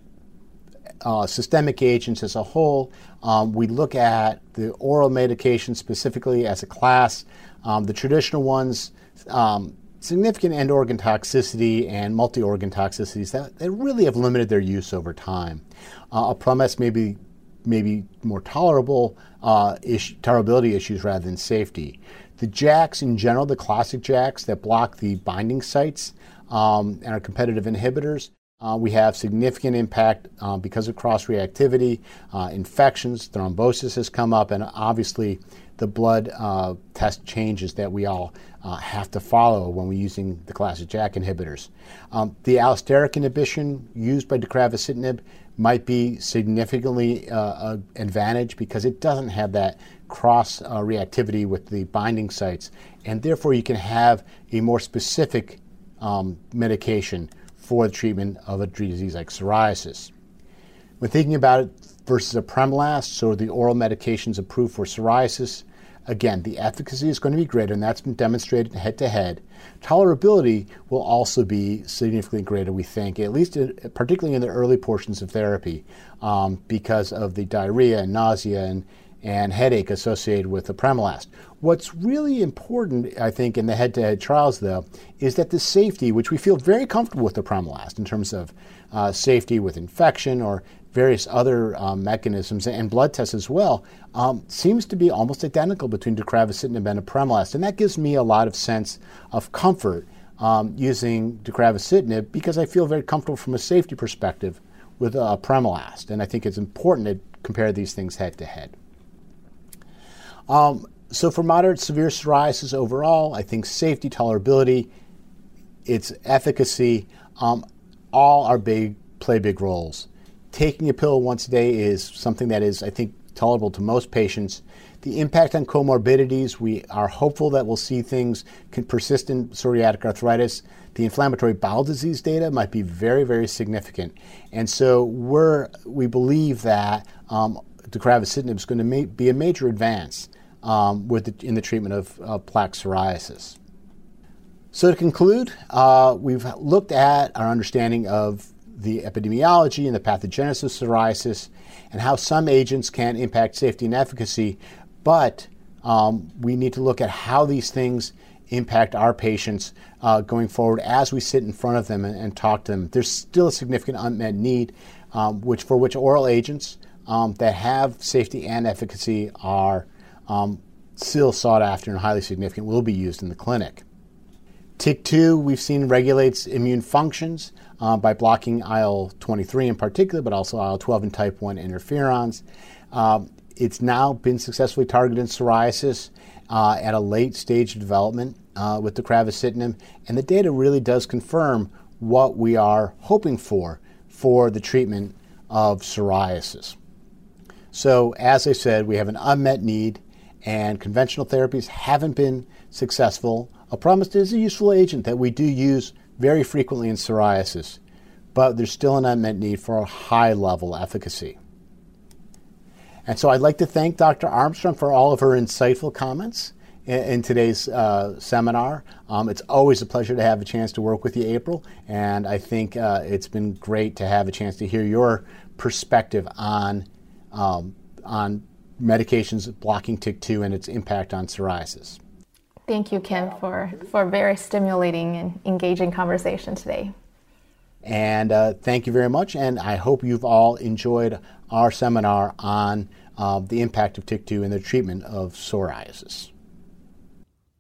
uh, systemic agents as a whole. Um, we look at the oral medications specifically as a class. Um, the traditional ones, um, significant end organ toxicity and multi organ toxicities that, that really have limited their use over time. Uh, a may be maybe more tolerable uh, ish, tolerability issues rather than safety. The JAKs in general, the classic JAKs that block the binding sites um, and are competitive inhibitors, uh, we have significant impact uh, because of cross reactivity, uh, infections, thrombosis has come up, and obviously the blood uh, test changes that we all uh, have to follow when we're using the classic JAK inhibitors. Um, the allosteric inhibition used by deucravacitinib might be significantly uh, advantage because it doesn't have that cross uh, reactivity with the binding sites, and therefore you can have a more specific um, medication for the treatment of a disease like psoriasis. When thinking about it versus a apremilast, so the oral medications approved for psoriasis, Again, the efficacy is going to be greater, and that's been demonstrated head to head. Tolerability will also be significantly greater, we think, at least in, particularly in the early portions of therapy, um, because of the diarrhea and nausea and, and headache associated with the apremilast. What's really important, I think, in the head to head trials, though, is that the safety, which we feel very comfortable with the apremilast in terms of uh, safety with infection or various other um, mechanisms and blood tests as well, um, seems to be almost identical between deucravacitinib and apremilast. And that gives me a lot of sense of comfort um, using deucravacitinib because I feel very comfortable from a safety perspective with uh, apremilast. And I think it's important to compare these things head to head. Um, so for moderate severe psoriasis overall, I think safety, tolerability, its efficacy, um, all are big play big roles. Taking a pill once a day is something that is, I think, tolerable to most patients. The impact on comorbidities, we are hopeful that we'll see things persistent psoriatic arthritis. The inflammatory bowel disease data might be very, very significant. And so we're, we believe that um, deucravacitinib is going to ma- be a major advance um, with the, in the treatment of uh, plaque psoriasis. So to conclude, uh, we've looked at our understanding of the epidemiology and the pathogenesis of psoriasis and how some agents can impact safety and efficacy, but um, we need to look at how these things impact our patients uh, going forward as we sit in front of them and, and, talk to them. There's still a significant unmet need, um, which for which oral agents um, that have safety and efficacy are um, still sought after and highly significant, will be used in the clinic. TYK2, we've seen regulates immune functions uh, by blocking IL 23 in particular, but also IL 12 and type 1 interferons. Um, it's now been successfully targeted in psoriasis uh, at a late stage of development uh, with deucravacitinib, and the data really does confirm what we are hoping for for the treatment of psoriasis. So, as I said, we have an unmet need, and conventional therapies haven't been successful. Apremilast is a useful agent that we do use very frequently in psoriasis, but there's still an unmet need for a high level efficacy. And so I'd like to thank Dr. Armstrong for all of her insightful comments in, in today's uh, seminar. Um, it's always a pleasure to have a chance to work with you, April, and I think uh, it's been great to have a chance to hear your perspective on um, on medications blocking TYK2 and its impact on psoriasis. Thank you, Kim, for, for a very stimulating and engaging conversation today. And uh, thank you very much. And I hope you've all enjoyed our seminar on uh, the impact of TYK2 in the treatment of psoriasis.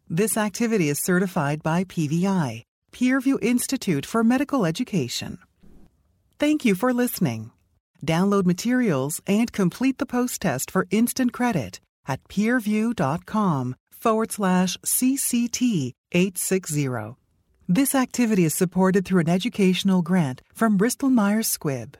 This activity is certified by PVI, Peerview Institute for Medical Education. Thank you for listening. Download materials and complete the post test for instant credit at peerview.com forward slash CCT 860. This activity is supported through an educational grant from Bristol Myers Squibb.